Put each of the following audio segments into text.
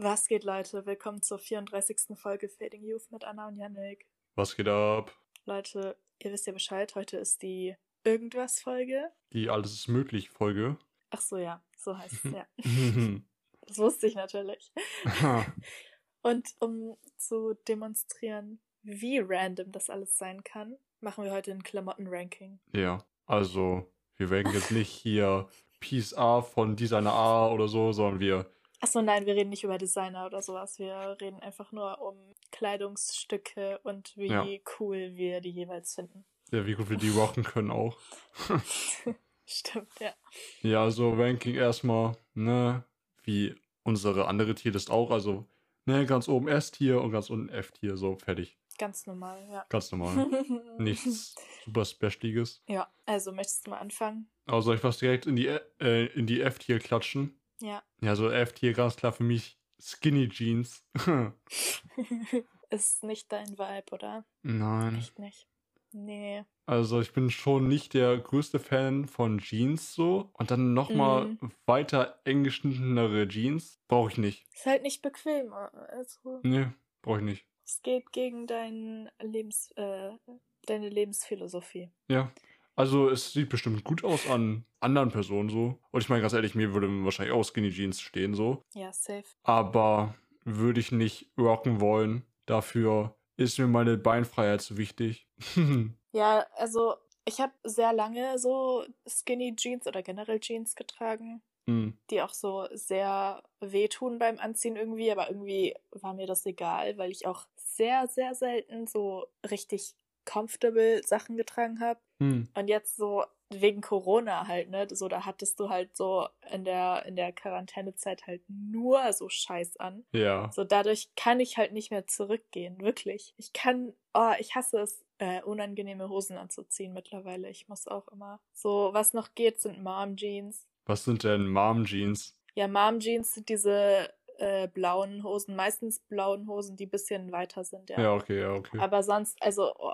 Was geht, Leute? Willkommen zur 34. Folge Fading Youth mit Anna und Yannick. Was geht ab? Leute, ihr wisst ja Bescheid, heute ist die Irgendwas-Folge. Die Alles ist möglich Folge. Ach so, ja, so heißt es, ja. das wusste ich natürlich. und um zu demonstrieren, wie random das alles sein kann, machen wir heute ein Klamotten-Ranking. ja, also wir werden jetzt nicht hier Piece A von Designer A oder so, sondern wir, Achso, nein, wir reden nicht über Designer oder sowas. Wir reden einfach nur um Kleidungsstücke und wie Ja. cool wir die jeweils finden. ja, wie gut wir die rocken können auch. Stimmt, ja. Ja, also Ranking erstmal, ne, wie unsere andere Tierlist auch, also, ne, ganz oben S-Tier und ganz unten F-Tier, so, fertig. Ganz normal, ja. Ganz normal. Nichts super Specialiges. Ja, also möchtest du mal anfangen? Soll ich was direkt in die, äh, in die F-Tier klatschen? Ja. Ja, so F-Tier ganz klar für mich Skinny Jeans. Ist nicht dein Vibe, oder? Nein. Echt nicht. Nee. Also ich bin schon nicht der größte Fan von Jeans so. Und dann nochmal Mhm. weiter eng geschnittenere Jeans. Brauche ich nicht. Ist halt nicht bequem. Also, Nee, brauche ich nicht. es geht gegen dein Lebens, äh, deine Lebensphilosophie. Ja. Also es sieht bestimmt gut aus an anderen Personen so. Und ich meine ganz ehrlich, mir würde wahrscheinlich auch Skinny Jeans stehen so. Ja, safe. Aber würde ich nicht rocken wollen. Dafür ist mir meine Beinfreiheit zu wichtig. Ja, also ich habe sehr lange so Skinny Jeans oder generell Jeans getragen, Hm. die auch so sehr wehtun beim Anziehen irgendwie, aber irgendwie war mir das egal, weil ich auch sehr, sehr selten so richtig comfortable Sachen getragen habe. Hm. Und jetzt so wegen Corona halt, ne? So, da hattest du halt so in der, in der Quarantänezeit halt nur so Scheiß an. Ja. So, dadurch kann ich halt nicht mehr zurückgehen, wirklich. Ich kann, oh, ich hasse es, äh, unangenehme Hosen anzuziehen mittlerweile. Ich muss auch immer. So, was noch geht, sind Mom-Jeans. Was sind denn Mom-Jeans? Ja, Mom-Jeans sind diese äh, blauen Hosen, meistens blauen Hosen, die bisschen weiter sind, ja. Ja, okay, ja, okay. Aber sonst, also oh,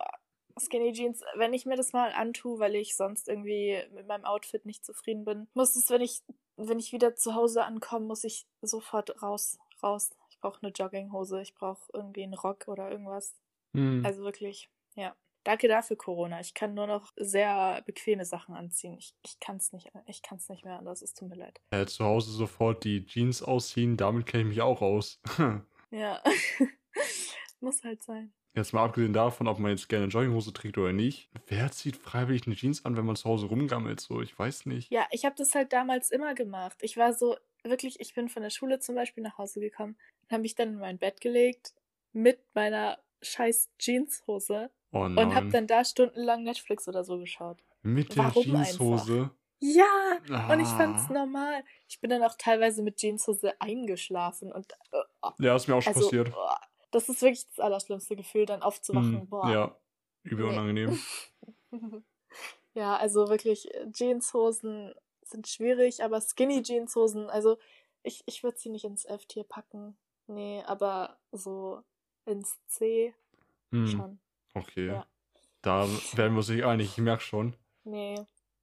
Skinny Jeans, wenn ich mir das mal antue, weil ich sonst irgendwie mit meinem Outfit nicht zufrieden bin, muss es, wenn ich, wenn ich wieder zu Hause ankomme, muss ich sofort raus, raus. Ich brauche eine Jogginghose, ich brauche irgendwie einen Rock oder irgendwas. Hm. Also wirklich, ja. Danke dafür, Corona. Ich kann nur noch sehr bequeme Sachen anziehen. Ich, ich kann es nicht, ich nicht mehr anders. Es tut mir leid. äh, zu Hause sofort die Jeans ausziehen, damit kenne ich mich auch aus. Ja. muss halt sein. Jetzt mal abgesehen davon, ob man jetzt gerne eine Jogginghose trägt oder nicht. Wer zieht freiwillig eine Jeans an, wenn man zu Hause rumgammelt? So, ich weiß nicht. Ja, ich habe das halt damals immer gemacht. Ich war so, wirklich, ich bin von der Schule zum Beispiel nach Hause gekommen, habe mich dann in mein Bett gelegt mit meiner scheiß Jeanshose Oh und habe dann da stundenlang Netflix oder so geschaut. Mit der Warum Jeanshose. Ja, und ich fand's Ah. normal. Ich bin dann auch teilweise mit Jeanshose eingeschlafen und oh, Ja, ist mir auch schon also, passiert. oh, das ist wirklich das allerschlimmste Gefühl, dann aufzuwachen. Hm, Boah. Ja, übel Nee. unangenehm. ja, also wirklich, äh, Jeanshosen sind schwierig, aber Skinny Jeanshosen, also ich, ich würde sie nicht ins F-Tier packen. Nee, aber so ins C Hm, schon. okay. Ja. Da werden wir uns nicht einig, ich merke schon. Nee,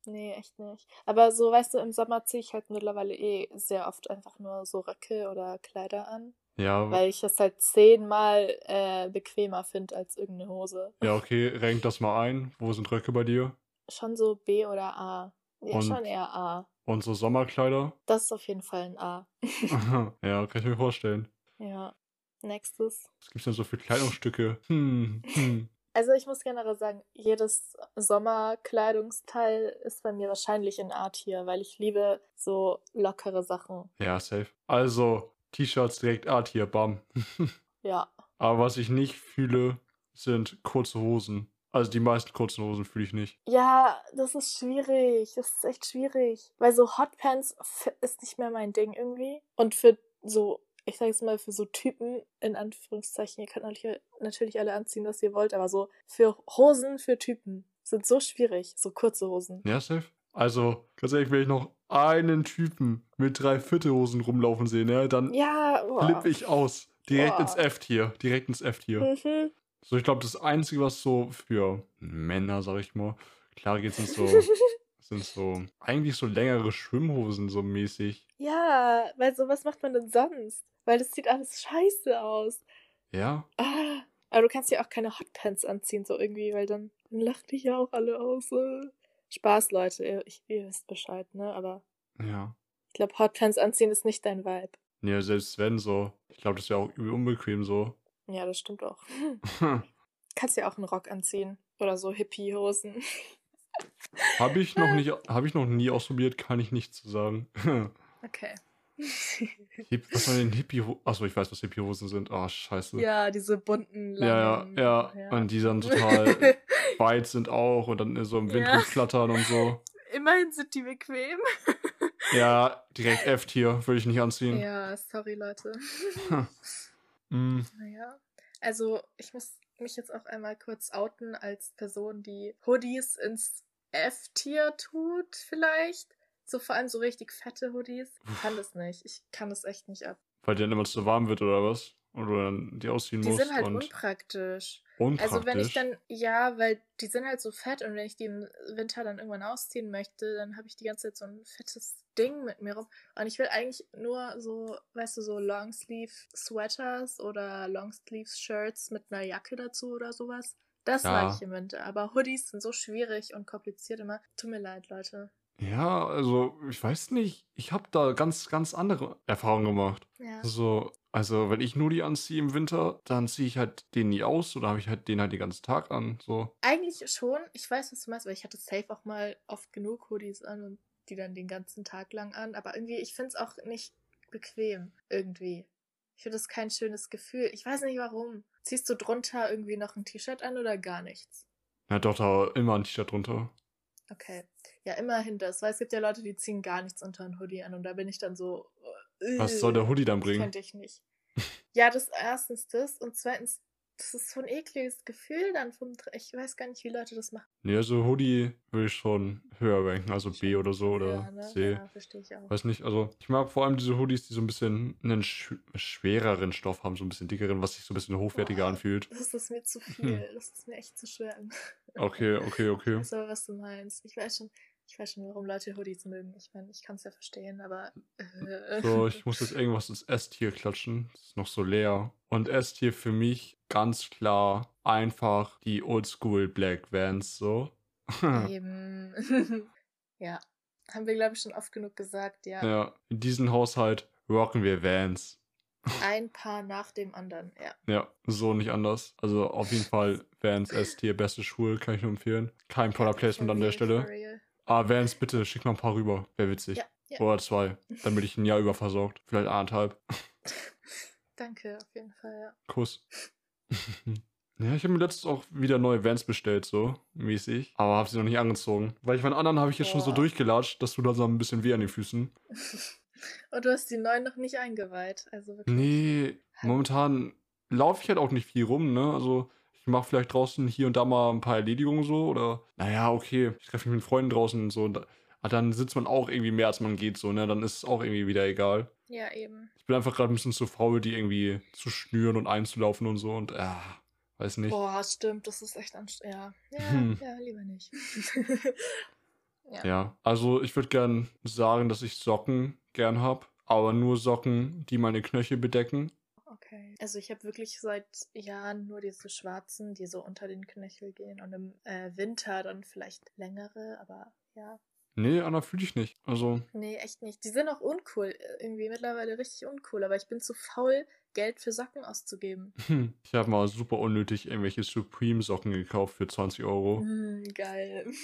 nee, echt nicht. Aber so, weißt du, im Sommer ziehe ich halt mittlerweile eh sehr oft einfach nur so Röcke oder Kleider an, Ja, weil ich das halt zehnmal äh, bequemer finde als irgendeine Hose. ja, okay, rank das mal ein. Wo sind Röcke bei dir? Schon so B oder A. Ja, Und- schon eher A. Unsere Sommerkleider? Das ist auf jeden Fall ein A. ja, kann ich mir vorstellen. Ja. Nächstes. Was gibt's denn so für Kleidungsstücke? Hm, hm. Also ich muss generell sagen, jedes Sommerkleidungsteil ist bei mir wahrscheinlich in A-Tier, weil ich liebe so lockere Sachen. Ja, safe. Also, T-Shirts direkt Art hier, bam. Ja. Aber was ich nicht fühle, sind kurze Hosen. Also die meisten kurzen Hosen fühle ich nicht. Ja, das ist schwierig. Das ist echt schwierig. Weil so Hotpants ist nicht mehr mein Ding irgendwie. Und für so, ich sag jetzt mal, für so Typen, in Anführungszeichen, ihr könnt natürlich, natürlich alle anziehen, was ihr wollt, aber so für Hosen für Typen sind so schwierig. So kurze Hosen. Ja, safe. Also, ganz ehrlich, wenn ich noch einen Typen mit drei Viertelhosen rumlaufen sehe, ne, dann Ja, flippe ich aus. Direkt Boah. ins F-Tier. Direkt ins F-Tier. Mhm. So, ich glaube, das Einzige, was so für Männer, sag ich mal, klar geht's ins so, sind so eigentlich so längere Schwimmhosen so mäßig. Ja, weil so was macht man denn sonst? Weil das sieht alles scheiße aus. Ja, Ah, aber du kannst ja auch keine Hotpants anziehen, so irgendwie, weil dann, dann lachen dich ja auch alle aus. Äh. Spaß, Leute, ihr, ich, ihr wisst Bescheid, ne? Aber ja. ich glaube, Hotpants anziehen ist nicht dein Vibe. Ja, selbst wenn so. Ich glaube, das wäre auch übel unbequem so. Ja, das stimmt auch. Kannst ja auch einen Rock anziehen. Oder so Hippie-Hosen. habe ich noch nicht, habe ich noch nie ausprobiert, kann ich nicht zu sagen. Okay. Was waren denn Hippie? Achso, ich weiß, was Hippie-Hosen sind. Ah, scheiße. ja, diese bunten, ja, ja, langen. ja. Und die dann total weit sind auch und dann so im Wind Ja. rumflattern und so. Immerhin sind die bequem. Ja, direkt F-Tier würde ich nicht anziehen. Ja, sorry, Leute. Mm, Naja. Also, ich muss mich jetzt auch einmal kurz outen als Person, die Hoodies ins F-Tier tut, vielleicht. So vor allem so richtig fette Hoodies. Ich kann das nicht. Ich kann das echt nicht ab. weil dir dann immer zu warm wird oder was? Du dann die ausziehen Die musst. sind halt und unpraktisch. unpraktisch. Also wenn ich dann, ja, weil die sind halt so fett und wenn ich die im Winter dann irgendwann ausziehen möchte, dann habe ich die ganze Zeit so ein fettes Ding mit mir rum. Und ich will eigentlich nur so, weißt du, so Longsleeve-Sweaters oder Longsleeve-Shirts mit einer Jacke dazu oder sowas. Das Ja. mag ich im Winter. Aber Hoodies sind so schwierig und kompliziert immer. Tut mir leid, Leute. Ja, also ich weiß nicht. Ich habe da ganz, ganz andere Erfahrungen gemacht. Ja. So, also wenn ich nur die anziehe im Winter, dann ziehe ich halt den nie aus oder habe ich halt den halt den ganzen Tag an. So. Eigentlich schon. Ich weiß, was du meinst, weil ich hatte safe auch mal oft genug Hoodies an und die dann den ganzen Tag lang an. Aber irgendwie, ich finde es auch nicht bequem. Irgendwie. Ich finde das kein schönes Gefühl. Ich weiß nicht warum. Ziehst du drunter irgendwie noch ein T-Shirt an oder gar nichts? Ja, doch, da immer ein T-Shirt drunter. Okay. Ja, immerhin das. Weil es gibt ja Leute, die ziehen gar nichts unter ein Hoodie an und da bin ich dann so. äh, Was soll der Hoodie dann Das bringen? könnte ich nicht. Ja, das erstens das und zweitens, das ist so ein ekliges Gefühl dann vom. Ich weiß gar nicht, wie Leute das machen. Nee, also Hoodie will ich schon höher ranken, also B oder so oder ja, ne? C. Ja, verstehe ich auch. Weiß nicht, also ich mag vor allem diese Hoodies, die so ein bisschen einen sch schwereren Stoff haben, so ein bisschen dickeren, was sich so ein bisschen hochwertiger Boah. anfühlt. Das ist mir zu viel. Das ist mir echt zu schwer. Okay, okay, okay. aber, was du meinst. Ich weiß schon, ich weiß schon, warum Leute Hoodies mögen. Ich meine, ich kann es ja verstehen, aber. Äh, So, ich muss jetzt irgendwas ins S-Tier klatschen. Das ist noch so leer. Und S-Tier für mich ganz klar einfach die Oldschool Black Vans, so. Eben. ja. Haben wir, glaube ich, schon oft genug gesagt, ja. ja, in diesem Haushalt rocken wir Vans. Ein Paar nach dem anderen, ja. Ja, so nicht anders. Also auf jeden Fall Vans S-Tier, beste Schuhe, kann ich nur empfehlen. Kein Product Placement an der Stelle. Ah, Vans, bitte, schick mal ein paar rüber. Wäre witzig. Ja, ja. Oder zwei. Dann bin ich ein Jahr überversorgt. Vielleicht anderthalb. Danke, auf jeden Fall, ja. Kuss. Ja, ich habe mir letztens auch wieder neue Vans bestellt, so mäßig. Aber habe sie noch nicht angezogen. Weil ich meine anderen habe ich jetzt schon so durchgelatscht, dass du da so ein bisschen weh an den Füßen. Und du hast die neuen noch nicht eingeweiht. Also wirklich. Nee, momentan laufe ich halt auch nicht viel rum, ne? Also ich mache vielleicht draußen hier und da mal ein paar Erledigungen so oder naja, okay, ich treffe mich mit Freunden draußen und so. Und ah, dann sitzt man auch irgendwie mehr, als man geht, so, ne? Dann ist es auch irgendwie wieder egal. Ja, eben. Ich bin einfach gerade ein bisschen zu faul, die irgendwie zu schnüren und einzulaufen und so und ja, weiß nicht. Boah, stimmt, das ist echt anstrengend. Ja, ja, Hm. ja, lieber nicht. ja. Ja, also ich würde gern sagen, dass ich Socken gern hab, aber nur Socken, die meine Knöchel bedecken. Okay. Also ich habe wirklich seit Jahren nur diese schwarzen, die so unter den Knöchel gehen und im äh, Winter dann vielleicht längere, aber ja. Nee, Anna fühle ich nicht. Also, Nee, echt nicht. Die sind auch uncool. äh, Irgendwie mittlerweile richtig uncool, aber ich bin zu faul, Geld für Socken auszugeben. ich habe mal super unnötig irgendwelche Supreme-Socken gekauft für 20 Euro. Mm, geil.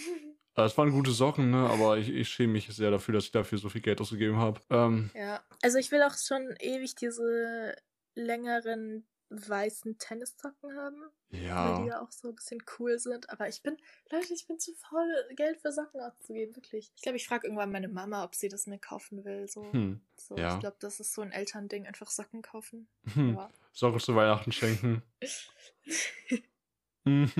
Es waren gute Socken, ne? aber ich, ich schäme mich sehr dafür, dass ich dafür so viel Geld ausgegeben habe. Ähm, ja. Also ich will auch schon ewig diese längeren weißen Tennissocken haben. Weil die ja. ja auch so ein bisschen cool sind. Aber ich bin, Leute, ich bin zu faul, Geld für Socken auszugeben, wirklich. Ich glaube, ich frage irgendwann meine Mama, ob sie das mir kaufen will. So, Hm. so ja. ich glaube, das ist so ein Elternding, einfach Socken kaufen. Hm. Ja. Socken zu Weihnachten schenken. Mhm.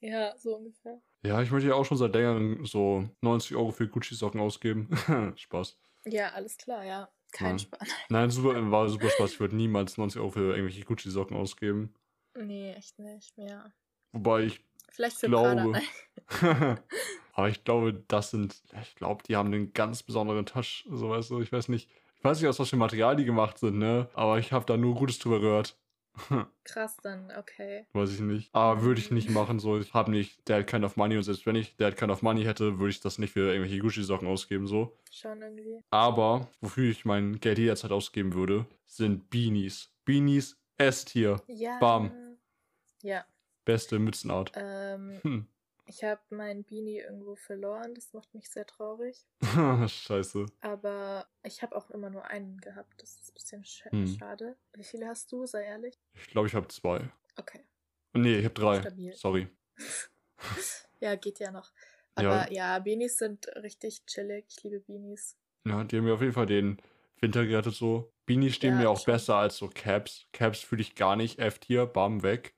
ja, so ungefähr. Ja, ich möchte ja auch schon seit längerem so 90 Euro für Gucci-Socken ausgeben. Spaß. Ja, alles klar, ja. Kein Nein. Spaß. Nein, super, war super Spaß. Ich würde niemals 90 Euro für irgendwelche Gucci-Socken ausgeben. Nee, echt nicht mehr. Wobei ich Vielleicht für Prada. glaube. Nein. Aber ich glaube, das sind, ich glaube, die haben einen ganz besonderen Touch, so weißt du, ich weiß nicht, ich weiß nicht, aus was für Material die gemacht sind, ne, aber ich habe da nur Gutes drüber gehört. Krass dann, okay. weiß ich nicht. Aber würde ich nicht machen, so, ich habe nicht, der hat kind of money und selbst wenn ich der hat kind of money hätte, würde ich das nicht für irgendwelche Gucci-Socken ausgeben, so. Schon irgendwie. Aber, wofür ich mein Geld jederzeit ausgeben würde, sind Beanies. Beanies S-Tier. Ja. Bam. Ja. Beste Mützenart. Ähm, Hm. Ich habe mein Beanie irgendwo verloren. Das macht mich sehr traurig. Scheiße. Aber ich habe auch immer nur einen gehabt. Das ist ein bisschen sch Hm. schade. Wie viele hast du? Sei ehrlich. Ich glaube, ich habe zwei. Okay. Nee, ich habe drei. Stabil. Sorry. Ja, geht ja noch. Ja. Aber ja, Beanies sind richtig chillig. Ich liebe Beanies. Ja, die haben mir auf jeden Fall den Winter gerettet so. Beanies stehen Ja, mir auch schon. besser als so Caps. Caps fühle ich gar nicht. F-Tier, bam, weg.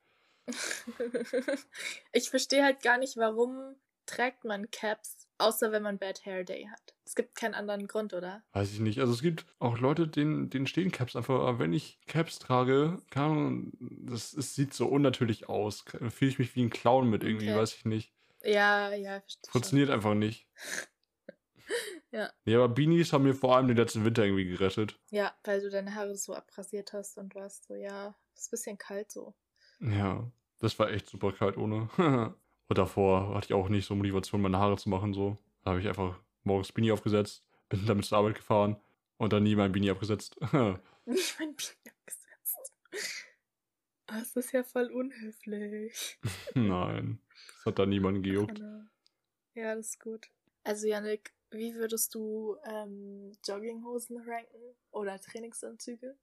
ich verstehe halt gar nicht, warum trägt man Caps, außer wenn man Bad Hair Day hat. Es gibt keinen anderen Grund, oder? Weiß ich nicht. Also es gibt auch Leute, denen, denen stehen Caps einfach. Aber wenn ich Caps trage, Ahnung, das, es sieht so unnatürlich aus. Fühle ich mich wie ein Clown mit irgendwie, Okay. weiß ich nicht. Ja, ja, verstehe. schon. Funktioniert einfach nicht. Ja. Nee, aber Beanies haben mir vor allem den letzten Winter irgendwie gerettet. Ja, weil du deine Haare so abrasiert hast und warst so, ja, ist ein bisschen kalt so. Ja, das war echt super kalt ohne. Und davor hatte ich auch nicht so Motivation, meine Haare zu machen. So. Da habe ich einfach morgens Beanie aufgesetzt, bin damit zur Arbeit gefahren und dann nie mein Beanie abgesetzt. Nicht mein Beanie abgesetzt. Das ist ja voll unhöflich. Nein, das hat da niemanden gejuckt. Ja, das ist gut. Also, Yannick, wie würdest du ähm, Jogginghosen ranken oder Trainingsanzüge?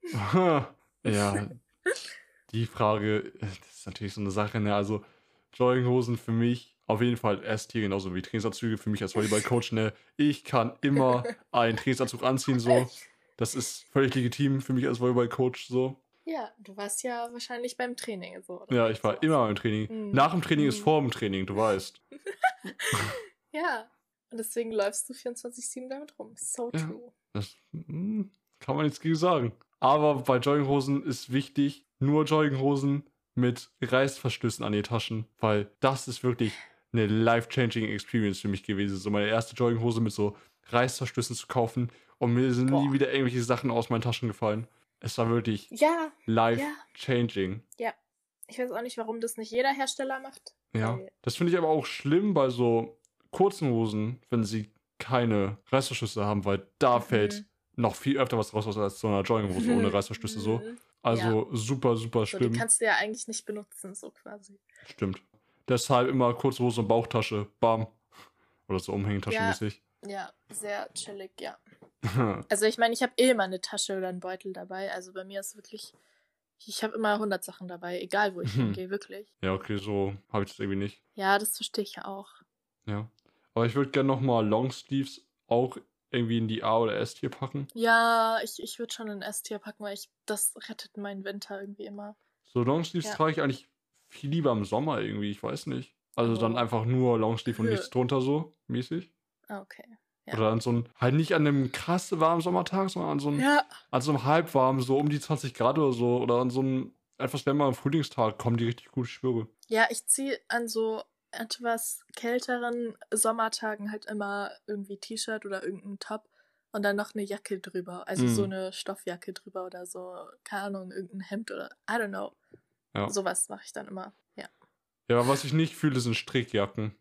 ja, die Frage, das ist natürlich so eine Sache. Ne? Also, Jogginghosen für mich auf jeden Fall S-Tier, genauso wie Trainingsanzüge für mich als Volleyball-Coach. Ne? Ich kann immer einen Trainingsanzug anziehen, so. Das ist völlig legitim für mich als Volleyball-Coach, so. Ja, du warst ja wahrscheinlich beim Training so. oder? Ja, ich war immer im Training. Mhm. Nach dem Training ist Mhm. vor dem Training, du weißt. Ja, und deswegen läufst du 24-7 damit rum. So Ja. true. Das hm, kann man nichts gegen sagen. Aber bei Jogginghosen ist wichtig, nur Jogginghosen mit Reißverschlüssen an die Taschen, weil das ist wirklich eine life-changing Experience für mich gewesen. So meine erste Jogginghose mit so Reißverschlüssen zu kaufen und mir sind nie Boah. wieder irgendwelche Sachen aus meinen Taschen gefallen. Es war wirklich Ja, life-changing. ich weiß auch nicht, warum das nicht jeder Hersteller macht. Ja, das finde ich aber auch schlimm bei so kurzen Hosen, wenn sie keine Reißverschlüsse haben, weil da Mhm. fällt noch viel öfter was raus als so einer Jogginghose ohne Reißverschlüsse so. Mhm. Also super, super So, die schlimm. kannst du ja eigentlich nicht benutzen, so quasi. Stimmt. Deshalb immer kurze Hose und Bauchtasche, bam. Oder so umhängetaschenmäßig. Ja, sehr chillig, ja. Also ich meine, ich habe eh immer eine Tasche oder einen Beutel dabei. Also bei mir ist wirklich, ich habe immer 100 Sachen dabei, egal wo ich Mhm. hingehe, wirklich. ja, okay, so habe ich das irgendwie nicht. Ja, das verstehe ich ja auch. Ja. Aber ich würde gerne nochmal Longsleeves auch irgendwie in die A- oder S-Tier packen. Ja, ich, ich würde schon ein S-Tier packen, weil ich, das rettet meinen Winter irgendwie immer. So Longsleeves Ja. trage ich eigentlich viel lieber im Sommer irgendwie, ich weiß nicht. Also dann Oh. einfach nur Longsleeve und nichts drunter so, mäßig. Ah, okay. Ja. Oder an so einem, halt nicht an einem krass warmen Sommertag, sondern an so einem, Ja, an so einem halbwarmen, so um die 20 Grad oder so. Oder an so einem etwas wärmeren Frühlingstag kommen die richtig gut, ich schwöre. ja, ich ziehe an so etwas kälteren Sommertagen halt immer irgendwie T-Shirt oder irgendeinen Top und dann noch eine Jacke drüber. Also Mhm. so eine Stoffjacke drüber oder so, keine Ahnung, irgendein Hemd oder I don't know. Ja. Sowas mache ich dann immer. Ja. Ja, aber was ich nicht fühle, sind Strickjacken.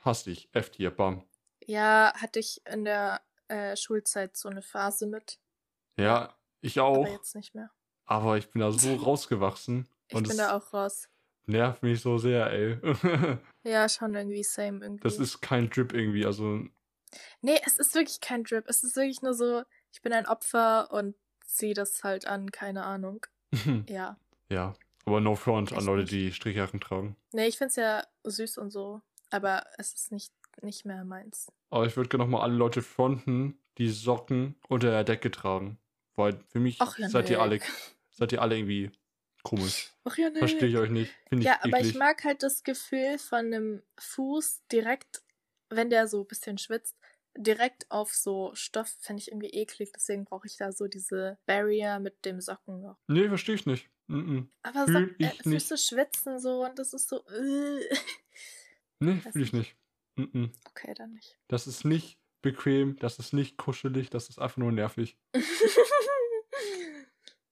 Hasse ich. F-Tier, bam. Ja, hatte ich in der äh, Schulzeit so eine Phase mit, Ja, ich auch. aber jetzt nicht mehr. Aber ich bin da so rausgewachsen. Ich bin da auch raus. Nervt mich so sehr, ey. Ja, schon irgendwie same irgendwie. das ist kein Drip irgendwie. Also, Nee, es ist wirklich kein Drip. Es ist wirklich nur so, ich bin ein Opfer und zieh das halt an, keine Ahnung. Ja. ja. Aber no front an Echt Leute, die Strickjacken tragen. Nee, ich find's ja süß und so, aber es ist nicht, nicht mehr meins. Aber ich würde gerne nochmal alle Leute fronten, die Socken unter der Decke tragen. Weil für mich ja, seid ihr alle, seid ihr alle irgendwie komisch. Ach ja, nee. Verstehe ich euch nicht. Finde ich Ja, aber eklig. ich mag halt das Gefühl von einem Fuß direkt, wenn der so ein bisschen schwitzt, direkt auf so Stoff fände ich irgendwie eklig, deswegen brauche ich da so diese Barrier mit dem Socken noch. Nee, verstehe ich nicht. Mhm. Aber Fühl Sock, äh, ich nicht. Füße schwitzen so und das ist so. Äh. Nee, fühle ich nicht. Mhm. Okay, dann nicht. Das ist nicht bequem, das ist nicht kuschelig, das ist einfach nur nervig.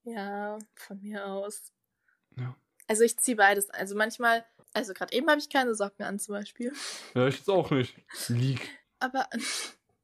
ja, von mir aus. Ja. Also ich ziehe beides. Also manchmal, also gerade eben habe ich keine Socken an zum Beispiel. Ja, ich jetzt auch nicht. Leak. Aber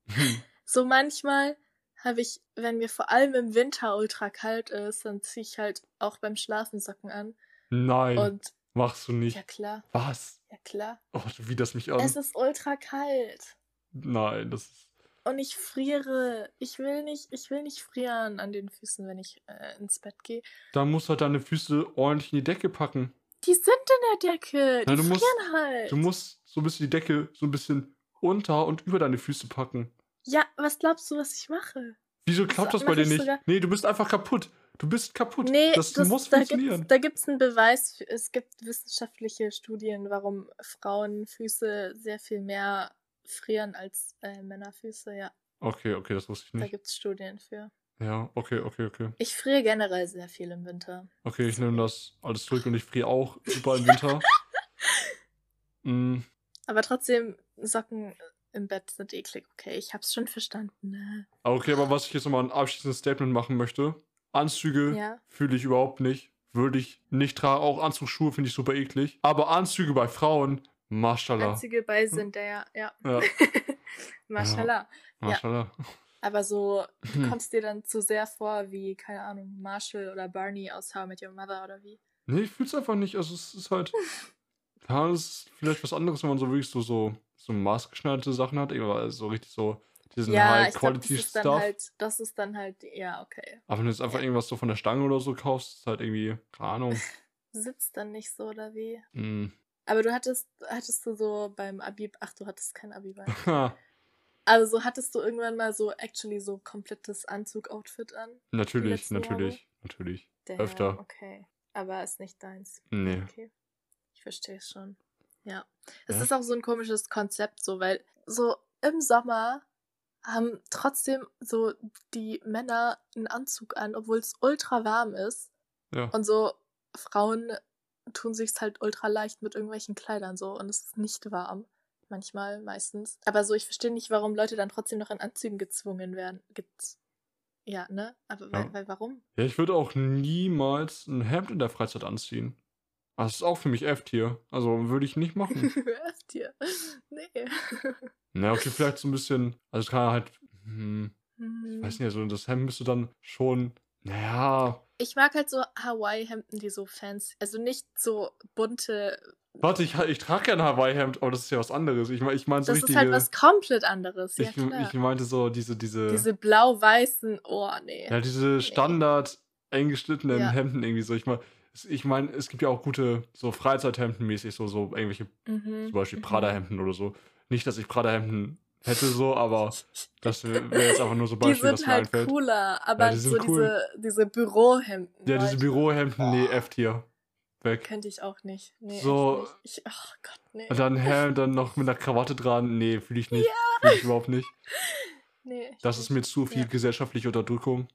Hm. so manchmal habe ich, wenn mir vor allem im Winter ultra kalt ist, dann ziehe ich halt auch beim Schlafen Socken an. Nein, Und machst du nicht. ja klar, Was? ja klar. Oh, du widerst mich an. Es ist ultra kalt. Nein, das ist. Und ich friere. Ich will nicht, ich will nicht frieren an den Füßen, wenn ich äh, ins Bett gehe. Da musst du halt deine Füße ordentlich in die Decke packen. Die sind in der Decke. Die Ja, du musst- frieren halt. Du musst so ein bisschen die Decke so ein bisschen unter und über deine Füße packen. ja, was glaubst du, was ich mache? Wieso klappt Das das bei dir ich nicht? sogar- Nee, du bist einfach kaputt. Du bist kaputt. Nee, das, muss da funktionieren. Gibt's, da gibt es einen Beweis. Für, es gibt wissenschaftliche Studien, warum Frauenfüße sehr viel mehr frieren als äh, Männerfüße. Ja, Okay, okay, das wusste ich da nicht. gibt es Studien für. Ja, okay, okay, okay. Ich friere generell sehr viel im Winter. Okay, ich nehme das alles zurück und ich friere auch super im Winter. mm, Aber trotzdem, Socken im Bett sind eklig. Okay, ich hab's schon verstanden. Ne? okay, aber was ich jetzt nochmal ein abschließendes Statement machen möchte. Anzüge Ja. fühle ich überhaupt nicht. Würde ich nicht tragen. Auch Anzugsschuhe finde ich super eklig. Aber Anzüge bei Frauen, Maschallah. Einzige bei sind der ja. ja. Ja, Mashallah. Maschallah. Aber so, du Hm. kommst dir dann zu sehr vor wie, keine Ahnung, Marshall oder Barney aus How I Met Your Mother oder wie? Nee, ich fühle es einfach nicht. Also es ist halt. Ja, es ist vielleicht was anderes, wenn man so wirklich so, so, so maßgeschneiderte Sachen hat. Aber so richtig so diesen ja, ich glaube, das ist dann High-Quality-Stuff. halt, das ist dann halt, ja, okay. Aber wenn du jetzt einfach Ja. irgendwas so von der Stange oder so kaufst, ist halt irgendwie, keine Ahnung. Sitzt dann nicht so oder wie? mm. Aber du hattest, hattest du so beim Abi, ach, du hattest kein Abi bei. Also so hattest du irgendwann mal so actually so komplettes Anzug-Outfit an? natürlich, letzten Jahre? natürlich, natürlich. Damn, Öfter. Okay. Aber ist nicht deins. Nee. Okay. Ich verstehe es schon. Ja. Es Ja. ist auch so ein komisches Konzept, so, weil so im Sommer haben trotzdem so die Männer einen Anzug an, obwohl es ultra warm ist. Ja. Und so Frauen tun sich's halt ultra leicht mit irgendwelchen Kleidern so und es ist nicht warm. Manchmal, meistens. Aber so, ich verstehe nicht, warum Leute dann trotzdem noch in Anzügen gezwungen werden. Gez ja, ne? Aber weil, Ja. weil warum? Ja, ich würde auch niemals ein Hemd in der Freizeit anziehen. Das ist auch für mich F-Tier. Also würde ich nicht machen. Erst hier. Nee. Na, okay, vielleicht so ein bisschen. Also es kann halt. Hm, ich weiß nicht, also das Hemd müsste dann schon. Naja. Ich mag halt so Hawaii-Hemden, die so fancy, also nicht so bunte. Warte, ich, ich trage ja ein Hawaii-Hemd, aber das ist ja was anderes. Ich meine, ich mein, so Das richtige. ist halt was komplett anderes. Ja, ich, ich meinte so diese, diese. Diese blau-weißen, oh, nee. Ja, diese Standard eng geschnittenen Ja. Hemden irgendwie so. Ich meine, ich mein, es gibt ja auch gute so Freizeit-Hemden mäßig, so, so irgendwelche, Mhm. zum Beispiel mhm. Prada-Hemden oder so. Nicht, dass ich Prada-Hemden hätte so, aber das wäre wär jetzt einfach nur so ein Die Beispiel, das sind mir halt einfällt. cooler, aber Ja, die sind so cool. diese, diese Bürohemden. Ja, diese Bürohemden, nee. F-Tier. Weg. Könnte ich auch nicht. Nee, So- nicht. Ich, ach Gott, nee. Und dann Hemd, dann noch mit einer Krawatte dran. Nee, fühle ich nicht. Fühle ich überhaupt nicht. nee, Das ist mir zu viel Ja. gesellschaftliche Unterdrückung.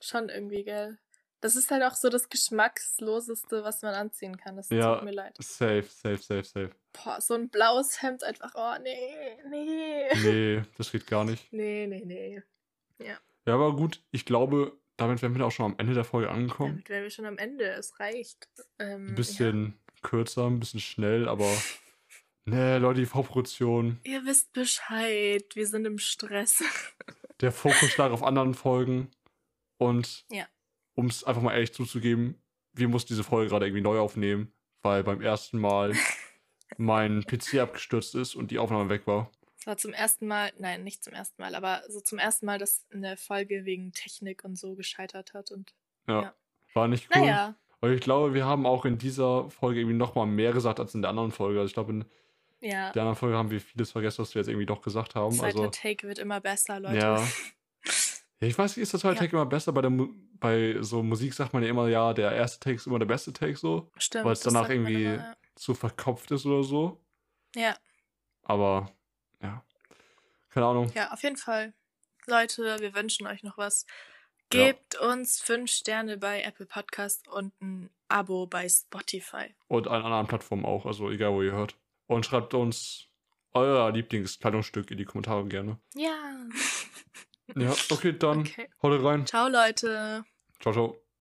Schon irgendwie, gell. Das ist halt auch so das Geschmacksloseste, was man anziehen kann. Das Ja. tut mir leid. Safe, safe, safe, safe. Boah, so ein blaues Hemd einfach, oh, nee, nee. Nee, das geht gar nicht. Nee, nee, nee. Ja, aber gut, ich glaube, damit wären wir auch schon am Ende der Folge angekommen. Damit wären wir schon am Ende. Es reicht. Ähm, Ein bisschen kürzer, ein bisschen schnell, aber. Nee, Leute, die Vorproduktion, Ja. Ihr wisst Bescheid. Wir sind im Stress. der Fokus lag auf anderen Folgen. Und Ja. Um es einfach mal ehrlich zuzugeben, wir mussten diese Folge gerade irgendwie neu aufnehmen, weil beim ersten Mal mein PC abgestürzt ist und die Aufnahme weg war. Es war zum ersten Mal, nein, nicht zum ersten Mal, aber so zum ersten Mal, dass eine Folge wegen Technik und so gescheitert hat. Und Ja. Ja. War nicht cool. naja, Aber ich glaube, wir haben auch in dieser Folge irgendwie nochmal mehr gesagt als in der anderen Folge. Also ich glaube, in ja. der anderen Folge haben wir vieles vergessen, was wir jetzt irgendwie doch gesagt haben. Zweiter Also, Take wird immer besser, Leute. Ja. ja, ich weiß nicht, ist der zweite Ja. Take immer besser? Bei, der Mu bei so Musik sagt man ja immer, ja, der erste Take ist immer der beste Take so. Stimmt. Weil es das danach irgendwie- immer, Zu verkopft ist oder so. Ja. Aber, ja. Keine Ahnung. Ja, auf jeden Fall. Leute, wir wünschen euch noch was. Gebt uns fünf Sterne bei Apple Podcast und ein Abo bei Spotify. Und an anderen Plattformen auch, also egal wo ihr hört. Und schreibt uns euer Lieblingskleidungsstück in die Kommentare gerne. Ja. Ja, okay, dann Okay. haut rein. Ciao, Leute. Ciao, ciao.